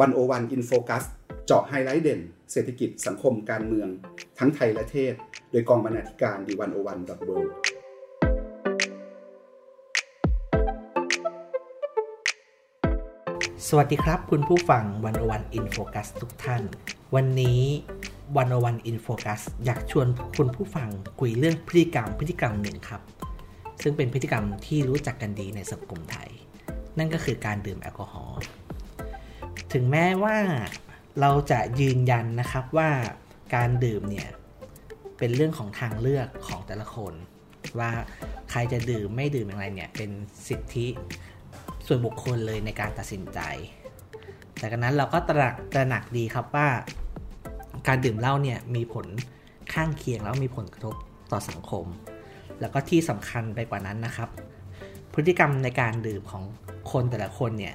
One O One In Focus เจาะไฮไลท์เด่น เศรษฐกิจสังคมการเมือง ทั้งไทยและเทศ โดยกองบรรณาธิการ The One O One World สวัสดีครับ คุณผู้ฟัง One O One In Focus ทุกท่าน วันนี้ One O One In Focus อยากชวนคุณผู้ฟังคุยเรื่องพฤติกรรมพฤติกรรมหนึ่งครับ ซึ่งเป็นพฤติกรรมที่รู้จักกันดีในสังคมไทย นั่นก็คือการดื่มแอลกอฮอล์ ถึงแม้ว่าเราจะยืนยันนะครับว่าการดื่มเนี่ย เป็นเรื่องของทางเลือกของแต่ละคน ว่าใครจะดื่มไม่ดื่มอย่างไรเนี่ย เป็นสิทธิส่วนบุคคลเลยในการตัดสินใจ แต่กันนั้นเราก็ตระตระหนักดีครับว่า การดื่มเหล้าเนี่ยมีผลข้างเคียงแล้วมีผลกระทบต่อสังคม แล้วก็ที่สำคัญไปกว่านั้นนะครับ พฤติกรรมในการดื่มของคนแต่ละคนเนี่ย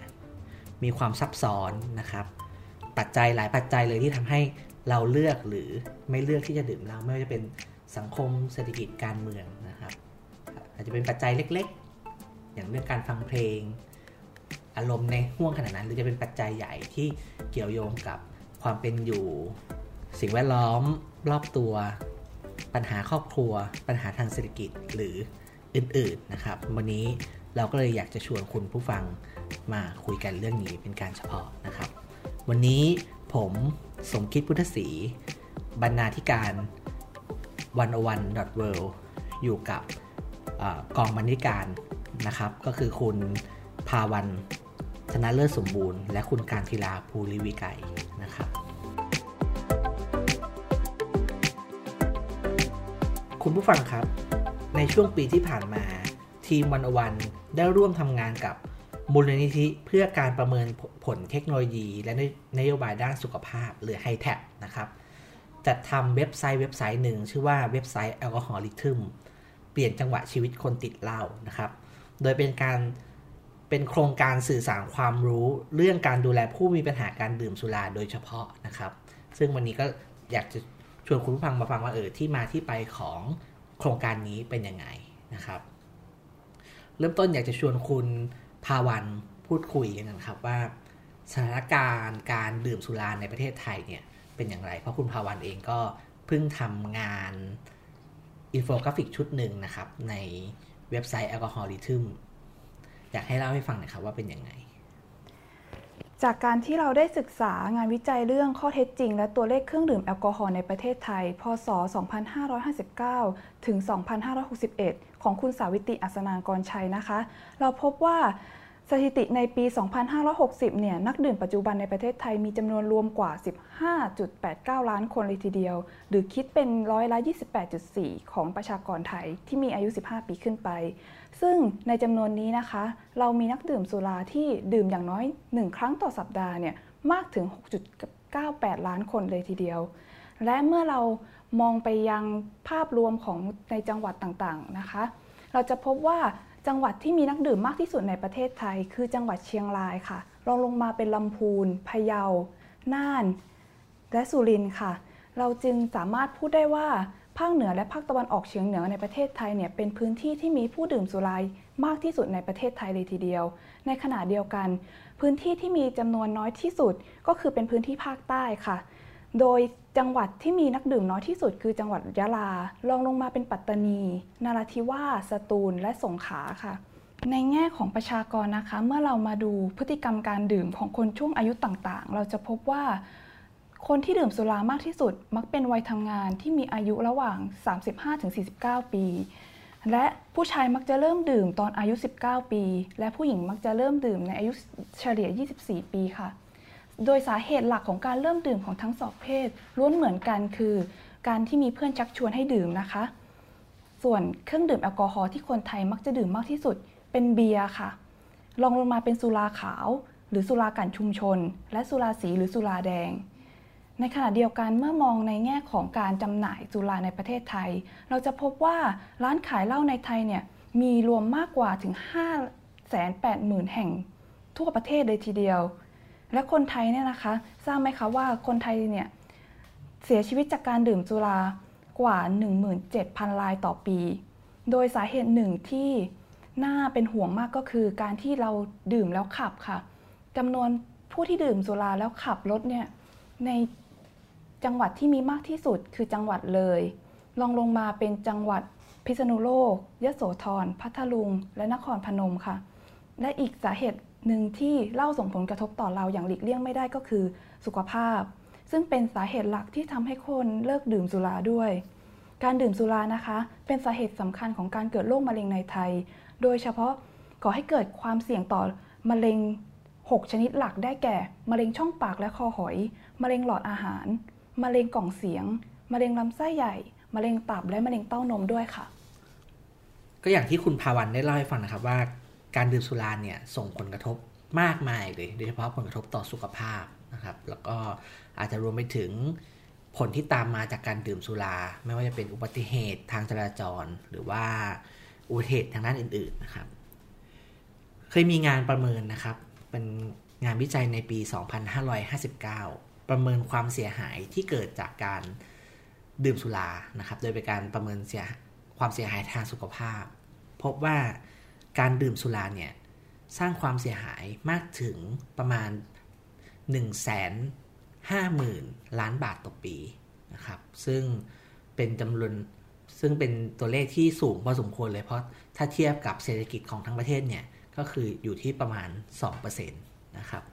มีความซับซ้อนนะครับ ปัจจัยหลายปัจจัยเลยที่ทำให้เราเลือกหรือไม่เลือกที่จะดื่มเหล้าไม่ว่าจะเป็นสังคมเศรษฐกิจการเมืองนะครับ อาจจะเป็นปัจจัยเล็ก ๆ อย่างเรื่องการฟังเพลง อารมณ์ในห่วงขณะนั้น หรือจะเป็นปัจจัยใหญ่ที่เกี่ยวโยงกับความเป็นอยู่ สิ่งแวดล้อมรอบตัว ปัญหาครอบครัว ปัญหาทางเศรษฐกิจหรืออื่นๆนะครับ วันนี้เราก็เลยอยากจะชวนคุณผู้ฟัง มาคุยกันเรื่องนี้เป็นการเฉพาะนะครับ วันนี้ผมสมคิดพุทธศรีบรรณาธิการวันวันดอทเวอยู่กับอกองบรรณาธิการนะครับ ก็คือคุณพาวันธนาเลิศสมบูรณ์ และคุณการทีลาภูริวิไกนะครับ คุณผู้ฟังครับ ในช่วงปีที่ผ่านมา ทีมวันอวันได้ร่วมทำงานกับ มูลนิธิเพื่อการประเมินผลเทคโนโลยี และนโยบายด้านสุขภาพ หรือ h i t e นะครับจัดทำเว็บไซต์เว็บไซต์หนึ่ง ชื่อว่าเว็บไซต์แอลกอฮอลิทึมเปลี่ยนจังหวะชีวิตคนติดเหล้านะครับ โดยเป็นการเป็นโครงการสื่อสารความรู้เรื่องการดูแลผู้มีปัญหาการดื่มสุราโดยเฉพาะนะครับ ซึ่งวันนี้ก็อยากจะชวนคุณผู้ฟังมาฟังว่าเออที่มาที่ไปของโครงการนี้เป็นยังไงนะครับ เริ่มต้นอยากจะชวนคุณ ภาวรรณพูดคุยกันนะครับว่าสถานการณ์การดื่มสุราในประเทศไทยเนี่ยเป็นอย่างไร เพราะคุณภาวรรณเองก็เพิ่งทำงานอินโฟกราฟิกชุดหนึ่งนะครับ ในเว็บไซต์แอลกอฮอลิทึมอยากให้เล่าให้ฟังหน่อยครับว่าเป็นยังไง จากการที่เราได้ศึกษางานวิจัยเรื่องข้อเท็จจริง และตัวเลขเครื่องดื่มแอลกอฮอล์ในประเทศไทย พศ 2559 ถึง 2561 ของคุณสาวิติอัศนางกรชัยนะคะ เราพบว่าสถิติในปี 2560 เนี่ย นักดื่มปัจจุบันในประเทศไทยมีจำนวนรวมกว่า 15.89 ล้านคนเลยทีเดียว หรือคิดเป็นร้อยละ 28.4 ของประชากรไทยที่มีอายุ 15 ปีขึ้นไป ซึ่งในจำนวนนี้นะคะ เรามีนักดื่มสุราที่ดื่มอย่างน้อย 1 ครั้งต่อสัปดาห์เนี่ยมากถึง 6.98 ล้านคนเลยทีเดียว และเมื่อเรามองไปยังภาพรวมของในจังหวัดต่างๆนะคะ เราจะพบว่าจังหวัดที่มีนักดื่มมากที่สุดในประเทศไทย คือจังหวัดเชียงรายค่ะรองลงมาเป็นลำพูน พะเยา น่าน และสุรินทร์ค่ะ เราจึงสามารถพูดได้ว่า ภาคเหนือและภาคตะวันออกเฉียงเหนือในประเทศไทยเนี่ยเป็นพื้นที่ที่มีผู้ดื่มสุรายมากที่สุดในประเทศไทยเลยทีเดียว ในขณะเดียวกัน พื้นที่ที่มีจำนวนน้อยที่สุดก็คือเป็นพื้นที่ภาคใต้ค่ะ โดยจังหวัดที่มีนักดื่มน้อยที่สุด คือจังหวัดยะลา รองลงมาเป็นปัตตานี นราธิวาส สตูล และสงขลาค่ะในแง่ของประชากรนะคะ เมื่อเรามาดูพฤติกรรมการดื่มของคนช่วงอายุต่างๆ เราจะพบว่า คนที่ดื่มสุรามากที่สุดมักเป็นวัยทำงานที่มีอายุระหว่าง 35-49 ปี และผู้ชายมักจะเริ่มดื่มตอนอายุ 19 ปี และผู้หญิงมักจะเริ่มดื่มในอายุเฉลี่ย 24 ปีค่ะ โดยสาเหตุหลักของการเริ่มดื่มของทั้งสองเพศล้วนเหมือนกันคือ การที่มีเพื่อนชักชวนให้ดื่มนะคะ ส่วนเครื่องดื่มแอลกอฮอล์ที่คนไทยมักจะดื่มมากที่สุด เป็นเบียร์ค่ะรองลงมาเป็นสุราขาว หรือสุรากันชุมชน และสุราสีหรือสุราแดง ในขณะเดียวกันเมื่อมองในแง่ของการจำหน่ายสุราในประเทศไทย เราจะพบว่าร้านขายเหล้าในไทยเนี่ยมีรวมมากกว่าถึง 5 8 0 0 0 0 แห่งทั่วประเทศเลยทีเดียว และคนไทยเนี่ยนะคะทราบไหมคะว่าคนไทยเนี่ยเสียชีวิตจากการดื่มสุรากว่า 17,000 รายต่อปี โดยสาเหตุหนึ่งที่น่าเป็นห่วงมากก็คือ การที่เราดื่มแล้วขับค่ะจำนวนผู้ที่ดื่มสุราแล้วขับรถเนี่ยใน จังหวัดที่มีมากที่สุดคือจังหวัดเลยลองลงมาเป็นจังหวัดพิษณุโลก ยโสธร พัทลุง และนครพนมค่ะ และอีกสาเหตุหนึ่งที่เล่าส่งผลกระทบต่อเราอย่างหลีกเลี่ยงไม่ได้ก็คือสุขภาพ ซึ่งเป็นสาเหตุหลักที่ทำให้คนเลิกดื่มสุราด้วย การดื่มสุรานะคะ เป็นสาเหตุสำคัญของการเกิดโรคมะเร็งในไทย โดยเฉพาะก่อให้เกิดความเสี่ยงต่อมะเร็ง 6 ชนิดหลักได้แก่ มะเร็งช่องปากและคอหอย มะเร็งหลอดอาหาร มะเร็งกล่องเสียง มะเร็งลำไส้ใหญ่ มะเร็งตับและมะเร็งเต้านมด้วยค่ะ ก็อย่างที่คุณภาวันได้เล่าให้ฟังนะครับว่า การดื่มสุราเนี่ยส่งผลกระทบมากมายเลยโดยเฉพาะผลกระทบต่อสุขภาพนะครับ แล้วก็อาจจะรวมไปถึงผลที่ตามมาจากการดื่มสุรา ไม่ว่าจะเป็นอุบัติเหตุทางจราจร หรือว่าอุบัติเหตุทางด้านอื่น ๆนะครับ เคยมีงานประเมินนะครับ เป็นงานวิจัยในปี 2559 ประเมินความเสียหายที่เกิดจากการดื่มสุรานะครับ โดยเป็นการประเมินเสียความเสียหายทางสุขภาพ พบว่าการดื่มสุราเนี่ยสร้างความเสียหายมากถึงประมาณ 1 5 0 0 0 0 ล้านบาทต่อปีนะครับ ซึ่งเป็นจำนวนซึ่งเป็นตัวเลขที่สูงพอสมควรเลยเพราะถ้าเทียบกับเศรษฐกิจของทั้งประเทศเนี่ยก็คืออยู่ที่ประมาณ 2%นะครับ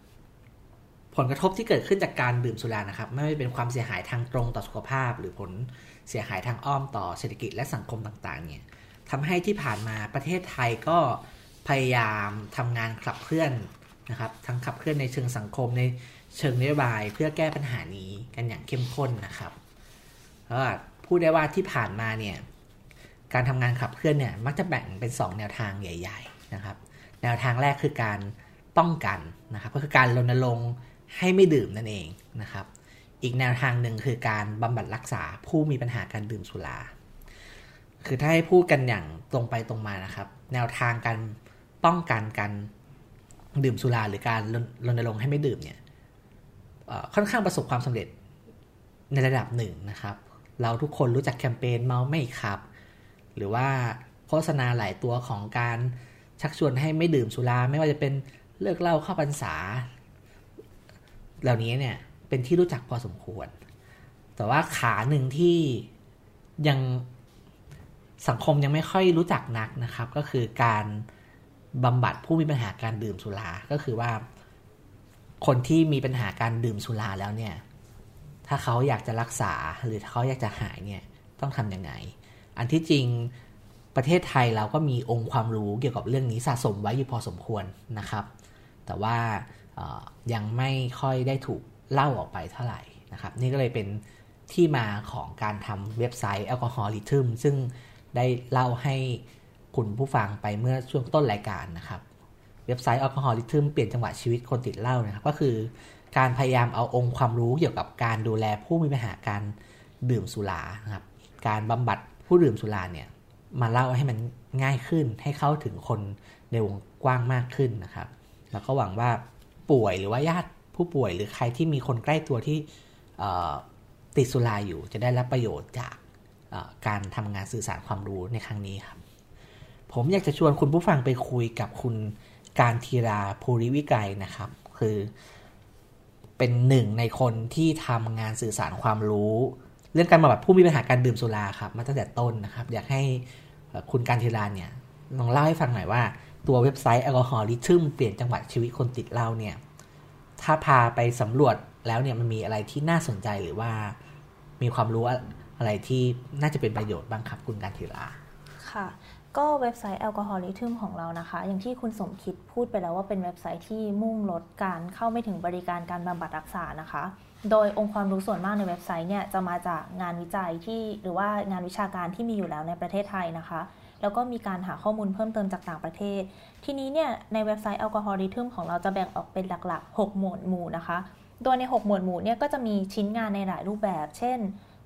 ผลกระทบที่เกิดขึ้นจากการดื่มสุรานะครับ ไม่ว่าเป็นความเสียหายทางตรงต่อสุขภาพ หรือผลเสียหายทางอ้อมต่อเศรษฐกิจและสังคมต่างๆเนี่ยทำให้ที่ผ่านมาประเทศไทยก็พยายามทำงานขับเคลื่อนนะครับทั้งขับเคลื่อนในเชิงสังคมในเชิงนโยบายเพื่อแก้ปัญหานี้กันอย่างเข้มข้นนะครับแล้วพูดได้ว่าที่ผ่านมาเนี่ยการทำงานขับเคลื่อนเนี่ยมักจะแบ่งเป็น 2 แนวทางใหญ่ ๆนะครับ แนวทางแรกคือการป้องกันนะครับก็คือการรณรงค์ ให้ไม่ดื่มนั่นเองนะครับ อีกแนวทางหนึ่งคือการบำบัดรักษาผู้มีปัญหาการดื่มสุรา คือถ้าให้พูดกันอย่างตรงไปตรงมานะครับ แนวทางการป้องกันการดื่มสุราหรือการรณรงค์ให้ไม่ดื่มเนี่ยค่อนข้างประสบความสำเร็จในระดับหนึ่งนะครับ เราทุกคนรู้จักแคมเปญเมาไม่ขับ หรือว่าโฆษณาหลายตัวของการชักชวนให้ไม่ดื่มสุรา ไม่ว่าจะเป็นเลิกเหล้าเข้าพรรษา เหล่านี้เนี่ย เป็นที่รู้จักพอสมควร แต่ว่าขาหนึ่งที่ยังสังคมยังไม่ค่อยรู้จักนักนะครับ ก็คือการบำบัดผู้มีปัญหาการดื่มสุรา ก็คือว่า คนที่มีปัญหาการดื่มสุราแล้วเนี่ย ถ้าเขาอยากจะรักษาหรือเขาอยากจะหายเนี่ย ต้องทำยังไง อันที่จริงประเทศไทยเราก็มีองค์ความรู้เกี่ยวกับเรื่องนี้สะสมไว้อยู่พอสมควรนะครับ แต่ว่า ยังไม่ค่อยได้ถูกเล่าออกไปเท่าไหร่นะครับ นี่ก็เลยเป็นที่มาของการทำเว็บไซต์แอลกอฮอลิทึมซึ่งได้เล่าให้คุณผู้ฟังไปเมื่อช่วงต้นรายการนะครับ เว็บไซต์แอลกอฮอลิทึมเปลี่ยนจังหวะชีวิตคนติดเหล้านะครับ ก็คือการพยายามเอาองค์ความรู้เกี่ยวกับการดูแลผู้มีปัญหาการดื่มสุรานะครับ การบำบัดผู้ดื่มสุราเนี่ยมาเล่าให้มันง่ายขึ้นให้เข้าถึงคนในวงกว้างมากขึ้นนะครับ แล้วก็หวังว่า ป่วยหรือว่าญาติผู้ป่วยหรือใครที่มีคนใกล้ตัวที่ติดสุราอยู่ จะได้รับประโยชน์จากการทำงานสื่อสารความรู้ในครั้งนี้ครับ ผมอยากจะชวนคุณผู้ฟังไปคุยกับคุณการทีราภูริวิไกนะครับ คือเป็นหนึ่งในคนที่ทำงานสื่อสารความรู้ เรื่องการบำบัดผู้มีปัญหาการดื่มสุราครับมาตั้งแต่ต้นนะครับ อยากให้คุณกานต์ธีราเนี่ยลองเล่าให้ฟังหน่อยว่า ตัวเว็บไซต์ Alcohol Rhythm เปลี่ยนจังหวะชีวิตคนติดเหล้าเนี่ย ถ้าพาไปสำรวจแล้วเนี่ยมันมีอะไรที่น่าสนใจหรือว่ามีความรู้อะไรที่น่าจะเป็นประโยชน์บ้างครับคุณกานต์ธีราค่ะ ก็เว็บไซต์ Alcohol Rhythm ของเรานะคะ อย่างที่คุณสมคิดพูดไปแล้วว่าเป็นเว็บไซต์ที่มุ่งลดการเข้าไม่ถึงบริการการบำบัดรักษานะคะ โดยองค์ความรู้ส่วนมากในเว็บไซต์เนี่ยจะมาจากงานวิจัยที่หรือว่างานวิชาการที่มีอยู่แล้วในประเทศไทยนะคะ แล้วก็มีการหาข้อมูลเพิ่มเติมจากต่างประเทศ ทีนี้เนี่ยในเว็บไซต์ Alcohol Rhythm ของเราจะแบ่งออกเป็นหลักๆ 6 หมวดหมู่นะคะ โดยใน 6 หมวดหมู่เนี่ยก็จะมีชิ้นงานในหลายรูปแบบ เช่น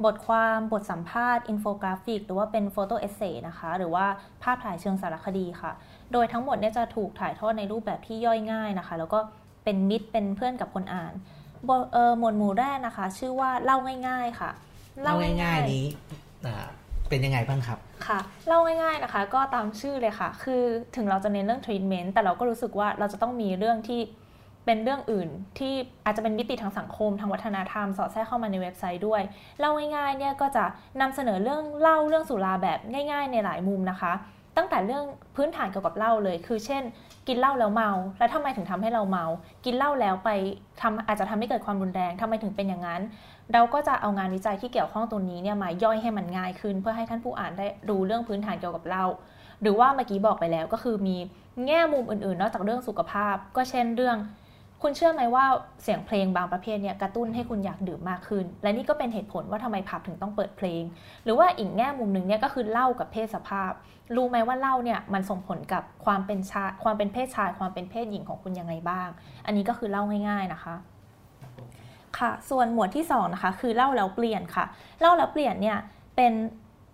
บทความบทสัมภาษณ์ อินโฟกราฟิก หรือว่าเป็น photo essay นะคะ หรือว่าภาพถ่ายเชิงสารคดีค่ะ โดยทั้งหมดเนี่ยจะถูกถ่ายทอดในรูปแบบที่ย่อยง่ายนะคะ แล้วก็เป็นมิตรเป็นเพื่อนกับคนอ่านหมวดหมู่แรกนะคะ ชื่อว่าเล่าง่าย ๆค่ะ เล่าง่ายๆนี้เป็นยังไงบ้างครับ ค่ะเล่าง่ายๆนะคะก็ตามชื่อเลยค่ะ คือถึงเราจะเน้นเรื่องทรีทเมนต์แต่เราก็รู้สึกว่าเราจะต้องมีเรื่องที่เป็นเรื่องอื่นที่อาจจะเป็นมิติทางสังคมทางวัฒนธรรม สอดแทรกเข้ามาในเว็บไซต์ด้วย เล่าง่ายๆเนี่ยก็จะนำเสนอเรื่องเล่าเรื่องสุราแบบง่าย ๆ ในหลายมุมนะคะ ตั้งแต่เรื่องพื้นฐานเกี่ยวกับเล่าเลย คือเช่น กินเหล้าแล้วเมา แล้วทำไมถึงทำให้เราเมา กินเหล้าแล้วไปทำอาจจะทำให้เกิดความรุนแรงทำไมถึงเป็นอย่างนั้น เราก็จะเอางานวิจัยที่เกี่ยวข้องตัวนี้เนี่ยมาย่อยให้มันง่ายขึ้น เพื่อให้ท่านผู้อ่านได้รู้เรื่องพื้นฐานเกี่ยวกับเหล้าหรือว่าเมื่อกี้บอกไปแล้วก็คือมีแง่มุมอื่นๆ นอกจากเรื่องสุขภาพ ก็เช่นเรื่อง คุณเชื่อไหมว่าเสียงเพลงบางประเภทเนี่ยกระตุ้นให้คุณอยากดื่มมากขึ้น และนี่ก็เป็นเหตุผลว่าทำไมผับถึงต้องเปิดเพลง หรือว่าอีกแง่มุมหนึ่งเนี่ยก็คือเล่ากับเพศสภาพ รู้ไหมว่าเล่าเนี่ยมันส่งผลกับความเป็นชาความเป็นเพศชายความเป็นเพศหญิงของคุณยังไงบ้าง อันนี้ก็คือเล่าง่าย ๆนะคะค่ะ ส่วนหมวดที่2นะคะคือเล่าแล้วเปลี่ยนค่ะ เล่าแล้วเปลี่ยนเนี่ยเป็น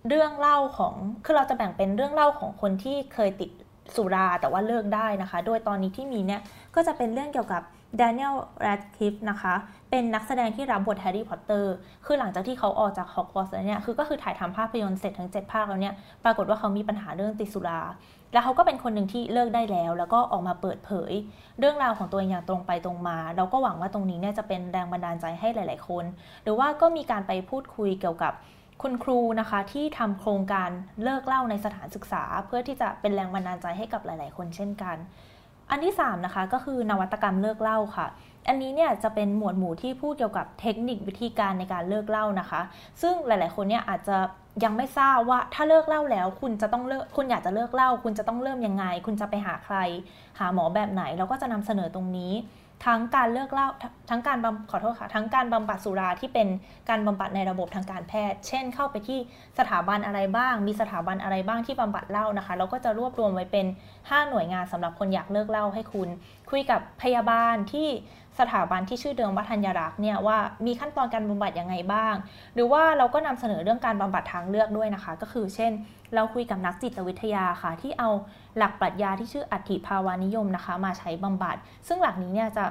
เรื่องเล่าของ คือเราจะแบ่งเป็นเรื่องเล่าของคนที่เคยติด สุราแต่ว่าเลิกได้นะคะ โดยตอนนี้ที่มีเนี่ยก็จะเป็นเรื่องเกี่ยวกับด a n เ e l Radcliffe นะคะ เป็นนักแสดงที่รับบทแฮร์รี่พอตเตอร์ คือหลังจากที่เขาออกจากฮอกวอตส์แล้วเนี่ย คือก็คือถ่ายทำภาพยนตร์เสร็จทั้ง 7 ภาคแล้วเนี่ย ปรากฏว่าเขามีปัญหาเรื่องติดสุรา แล้วเขาก็เป็นคนหนึ่งที่เลิกได้แล้ว แล้วก็ออกมาเปิดเผย เรื่องราวของตัวเองอย่างตรงไปตรงมา เราก็หวังว่าตรงนี้เนี่ยจะเป็นแรงบันดาลใจให้หลาย ๆ คน หรือว่าก็มีการไปพูดคุยเกี่ยวกับ คุณครูนะคะที่ทำโครงการเลิกเล่าในสถานศึกษา เพื่อที่จะเป็นแรงบันดาลใจให้กับหลาย ๆ คนเช่นกัน อันที่3นะคะก็คือนวัตกรรมเลิกเล่าค่ะ อันนี้เนี่ยจะเป็นหมวดหมู่ที่พูดเกี่ยวกับเทคนิควิธีการในการเลิกเล่านะคะ ซึ่งหลาย ๆ คนเนี่ยอาจจะยังไม่ทราบว่าถ้าเลิกเล่าแล้ว คุณจะต้องเลิกคุณอยากจะเลิกเล่า คุณจะต้องเริ่มยังไง คุณจะไปหาใคร หาหมอแบบไหนเราก็จะนำเสนอตรงนี้ ทั้งการเลิกเล่าทั้งการขอโทษค่ะ ทั้งการบำบัดสุราที่เป็นการบำบัดในระบบทางการแพทย์ เช่น เข้าไปที่สถาบันอะไรบ้าง มีสถาบันอะไรบ้างที่บำบัดเหล้านะคะเราก็จะรวบรวมไว้เป็น 5 หน่วยงานสำหรับคนอยากเลิกเหล้าให้คุณ คุยกับพยาบาลที่สถาบันที่ชื่อเดิมว่าธัญรักษ์เนี่ยว่ามีขั้นตอนการบำบัดยังไงบ้าง หรือว่าเราก็นำเสนอเรื่องการบำบัดทางเลือกด้วยนะคะ ก็คือเช่น เราคุยกับนักจิตวิทยาค่ะ ที่เอาหลักปรัชญาที่ชื่ออัตถิภาวานิยมนะคะ มาใช้บำบัด ซึ่งหลักนี้เนี่ยจะ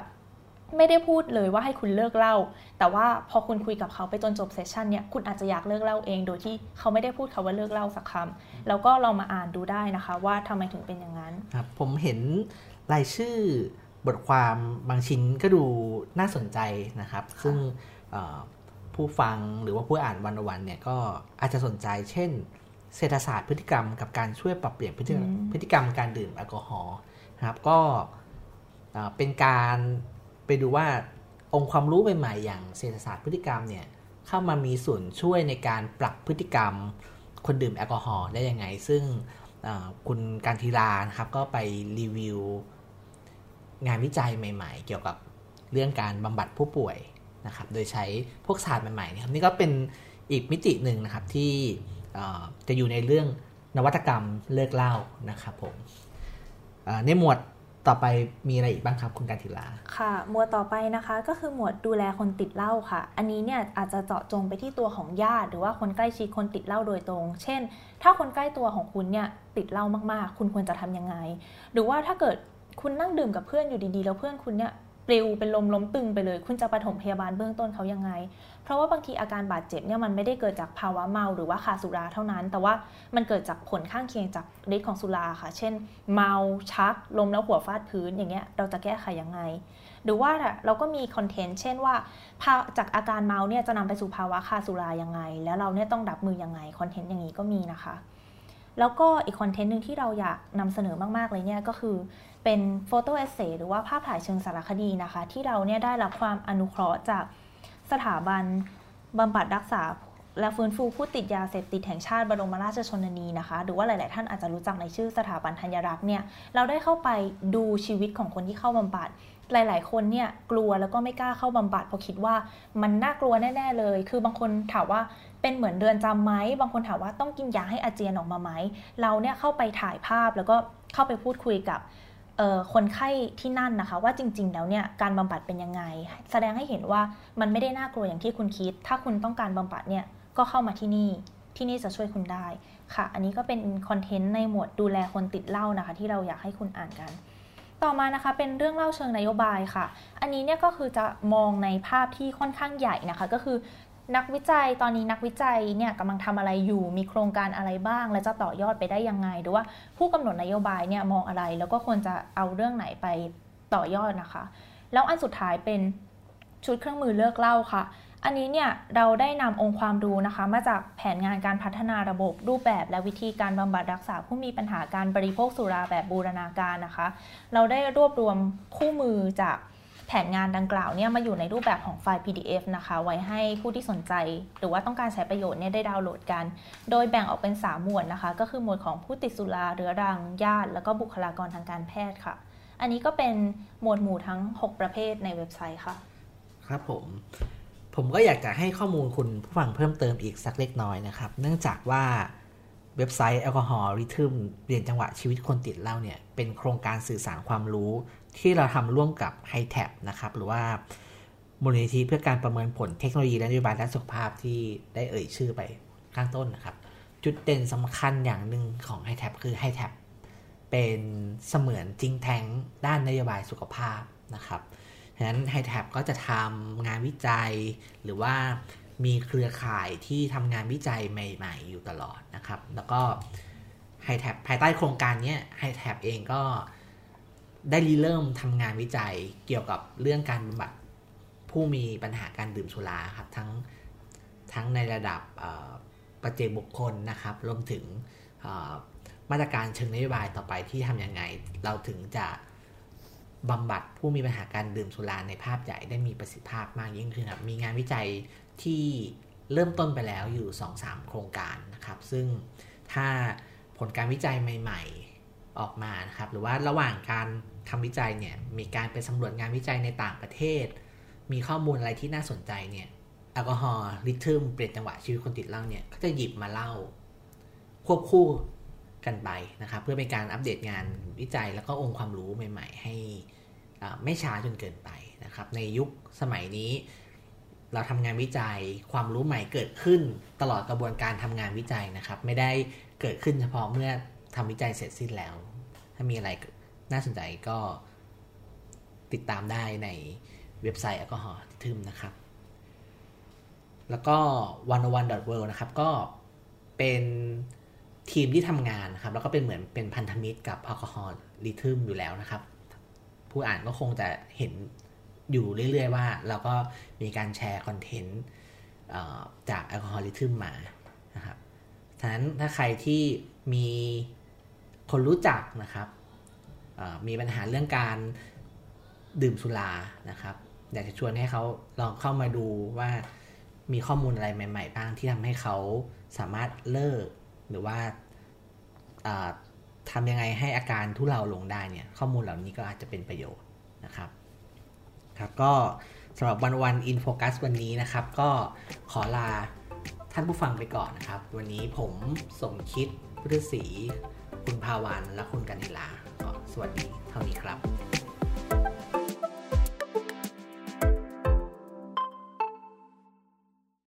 ไม่ได้พูดเลยว่าให้คุณเลิกเล่า แต่ว่าพอคุณคุยกับเขาไปจนจบเซสชันเนี่ย คุณอาจจะอยากเลิกเล่าเอง โดยที่เขาไม่ได้พูดคาว่าเลิกเล่าสักคำแล้วก็ลองมาอ่านดูได้นะคะ ว่าทำไมถึงเป็นอย่างนั้น ครับ ผมเห็นรายชื่อบทความบางชิ้นก็ดูน่าสนใจนะครับ ซึ่งผู้ฟังหรือว่าผู้อ่านวันวันเนี่ยก็อาจจะสนใจ เช่น เศรษฐศาสตร์พฤติกรรมกับการช่วยปรับเปลี่ยนพฤติกรรมการดื่มแอลกอฮอล์นะครับ ก็เป็นการไปดูว่าองค์ความรู้ใหม่ๆอย่างเศรษฐศาสตร์พฤติกรรมเนี่ยเข้ามามีส่วนช่วยในการปรับพฤติกรรม คนดื่มแอลกอฮอล์ได้ยังไง ซึ่งคุณการทีลานะครับก็ไปรีวิว งานวิจัยใหม่ ๆ เกี่ยวกับเรื่องการบำบัดผู้ป่วยนะครับ โดยใช้พวกศาสตร์ใหม่ๆนะครับนี่ก็เป็นอีกมิติหนึ่งนะครับที่ จะอยู่ในเรื่องนวัตกรรมเลิกเล่านะครับผมในหมวดต่อไปมีอะไรอีกบ้างครับคุณการทิลาค่ะ หมวดต่อไปนะคะก็คือหมวดดูแลคนติดเหล้าค่ะ อันนี้เนี่ยอาจจะเจาะจงไปที่ตัวของญาติ หรือว่าคนใกล้ชิดคนติดเหล้าโดยตรง เช่น ถ้าคนใกล้ตัวของคุณเนี่ยติดเหล้ามากๆ คุณควรจะทํำยังไง หรือว่าถ้าเกิดคุณนั่งดื่มกับเพื่อนอยู่ดีๆ แล้วเพื่อนคุณเนี่ยปลิวเป็นลมล้มตึงไปเลย คุณจะปฐมพยาบาลเบื้องต้นเขายังไง ราะว่าบางทีอาการบาดเจ็บเนี่ยมันไม่ได้เกิดจากภาวะเมาหรือว่าขาดสุราเท่านั้น แต่ว่ามันเกิดจากผลข้างเคียงจากฤทธิ์ของสุราค่ะ เช่น เมาชักลมแล้วหัวฟาดพื้นอย่างเงี้ยเราจะแก้ไขยังไง หรือว่าเราก็มีคอนเทนต์เช่นว่าจากอาการเมาเนี่ยจะนำไปสู่ภาวะขาดสุรายังไง แล้วเราเนี่ยต้องดับมือยังไงคอนเทนต์อย่างนี้ก็มีนะคะแล้วก็อีกคอนเทนต์หนึ่งที่เราอยากนำเสนอมาก ๆ เลยเนี่ยก็คือเป็นโฟโต้เอเซหรือว่าภาพถ่ายเชิงสารคดีนะคะ ที่เราเนี่ยได้รับความอนุเคราะห์จาก สถาบันบำบัดรักษาและฟื้นฟูผู้ติดยาเสพติดแห่งชาติบรมราชชนนีนะคะ หรือว่าหลาย ๆ ท่านอาจจะรู้จักในชื่อสถาบันธัญรักษ์เนี่ยเราได้เข้าไปดูชีวิตของคนที่เข้าบำบัด หลาย ๆ คนเนี่ยกลัวแล้วก็ไม่กล้าเข้าบำบัดเพราะคิดว่ามันน่ากลัวแน่ ๆ เลย คือบางคนถามว่าเป็นเหมือนเดือนจำไหมบางคนถามว่าต้องกินยาให้อาเจียนออกมาไหมเราเนี่ยเข้าไปถ่ายภาพแล้วก็เข้าไปพูดคุยกับ คนไข้ที่นั่นนะคะ ว่าจริง ๆ แล้วเนี่ยการบำบัดเป็นยังไง แสดงให้เห็นว่ามันไม่ได้น่ากลัวอย่างที่คุณคิด ถ้าคุณต้องการบำบัดเนี่ยก็เข้ามาที่นี่ที่นี่จะช่วยคุณได้ค่ะ อันนี้ก็เป็นคอนเทนต์ในหมวดดูแลคนติดเหล้านะคะ ที่เราอยากให้คุณอ่านกัน ต่อมานะคะเป็นเรื่องเล่าเชิงนโยบายค่ะ อันนี้เนี่ยก็คือจะมองในภาพที่ค่อนข้างใหญ่นะคะ ก็คือ นักวิจัยตอนนี้นักวิจัยเนี่ยกำลังทำอะไรอยู่ มีโครงการอะไรบ้าง และจะต่อยอดไปได้ยังไง หรือว่าผู้กำหนดนโยบายเนี่ยมองอะไร แล้วก็ควรจะเอาเรื่องไหนไปต่อยอดนะคะ แล้วอันสุดท้ายเป็นชุดเครื่องมือเลิกเล่าค่ะ อันนี้เนี่ยเราได้นำองค์ความรู้นะคะ มาจากแผนงานการพัฒนาระบบรูปแบบ และวิธีการบำบัดรักษาผู้มีปัญหาการบริโภคสุราแบบบูรณาการนะคะ เราได้รวบรวมคู่มือจาก แผนงานดังกล่าวเนี่ยมาอยู่ในรูปแบบของไฟล์ PDF นะคะ ไว้ให้ผู้ที่สนใจ หรือว่าต้องการใช้ประโยชน์เนี่ยได้ดาวน์โหลดกัน โดยแบ่งออกเป็น 3 หมวดนะคะ ก็คือหมวดของผู้ติดสุราเรื้อรังญาติ แล้วก็บุคลากรทางการแพทย์ค่ะ อันนี้ก็เป็นหมวดหมู่ทั้ง 6 ประเภทในเว็บไซต์ค่ะ ครับผม ผมก็อยากจะให้ข้อมูลคุณผู้ฟังเพิ่มเติมอีกสักเล็กน้อยนะครับ เนื่องจากว่าเว็บไซต์แอลกอฮอล์ริทึมเปลี่ยนจังหวะชีวิตคนติดเหล้าเนี่ยเป็นโครงการสื่อสารความรู้ ที่เราทำร่วมกับ h i t a b นะครับ หรือว่ามูลนิธิเพื่อการประเมินผลเทคโนโลยีและนโยบายด้านสุขภาพที่ได้เอ่ยชื่อไปข้างต้นนะครับ จุดเด่นสำคัญอย่างหนึ่งของ h i t a b คือ h i t a b เป็นเสมือนจริงแทงด้านนโยบายสุขภาพนะครับฉะนั้น h i t a b ก็จะทำงานวิจัย หรือว่ามีเครือข่ายที่ทำงานวิจัยใหม่ ๆ อยู่ตลอดนะครับ แล้วก็ h i t a b ภายใต้โครงการนี้ h i t a b เองก็ ได้ริเริ่มทำงานวิจัยเกี่ยวกับเรื่องการบำบัดผู้มีปัญหาการดื่มสุราครับทั้งทั้งในระดับประเจกบุคคลนะครับรวมถึงมาตรการเชิงนโยบายต่อไปที่ทำยังไง เราถึงจะบำบัดผู้มีปัญหาการดื่มสุราในภาพใหญ่ได้มีประสิทธิภาพมากยิ่งขึ้นครับมีงานวิจัยที่เริ่มต้นไปแล้วอยู่ 2-3 โครงการนะครับ ซึ่งถ้าผลการวิจัยใหม่ ๆออกมานะครับ หรือว่าระหว่างการ ทำวิจัยเนี่ยมีการไปสำรวจงานวิจัยในต่างประเทศ มีข้อมูลอะไรที่น่าสนใจเนี่ยแอลกอฮอล์ลิทึมเปลี่ยนจังหวะชีวิตคนติดเหล้าเนี่ยก็จะหยิบมาเล่า ควบคู่กันไปนะครับเพื่อเป็นการอัปเดตงานวิจัยแล้วก็องค์ความรู้ใหม่ ๆ ให้ไม่ช้าจนเกินไปนะครับ ในยุคสมัยนี้ เราทำงานวิจัยความรู้ใหม่เกิดขึ้นตลอดกระบวนการทำงานวิจัยนะครับ ไม่ได้เกิดขึ้นเฉพาะเมื่อทำวิจัยเสร็จสิ้นแล้ว ถ้ามีอะไร น่าสนใจก็ติดตามได้ในเว็บไซต์ Alcohol Rhythm นะครับ แล้วก็ One O One World นะครับ ก็เป็นทีมที่ทำงานนะครับ แล้วก็เป็นเหมือนเป็นพันธมิตรกับ Alcohol Rhythm อยู่แล้วนะครับ ผู้อ่านก็คงจะเห็นอยู่เรื่อย ๆ ว่าเราก็มีการแชร์คอนเทนต์จาก Alcohol Rhythm มานะครับฉะนั้นถ้าใครที่มีคนรู้จักนะครับ มีปัญหาเรื่องการดื่มสุรานะครับ อยากจะชวนให้เขาลองเข้ามาดูว่ามีข้อมูลอะไรใหม่ๆบ้างที่ทำให้เขาสามารถเลิกหรือว่าทำยังไงให้อาการทุเลาลงได้เนี่ย ข้อมูลเหล่านี้ก็อาจจะเป็นประโยชน์นะครับ ครับก็สำหรับวันวันอินโฟกัสวันนี้นะครับ ก็ขอลาท่านผู้ฟังไปก่อนนะครับ วันนี้ผมสมคิดพุทธศรีคุณภาวันและคุณกันิลา สวัสดีเท่านี้ครับ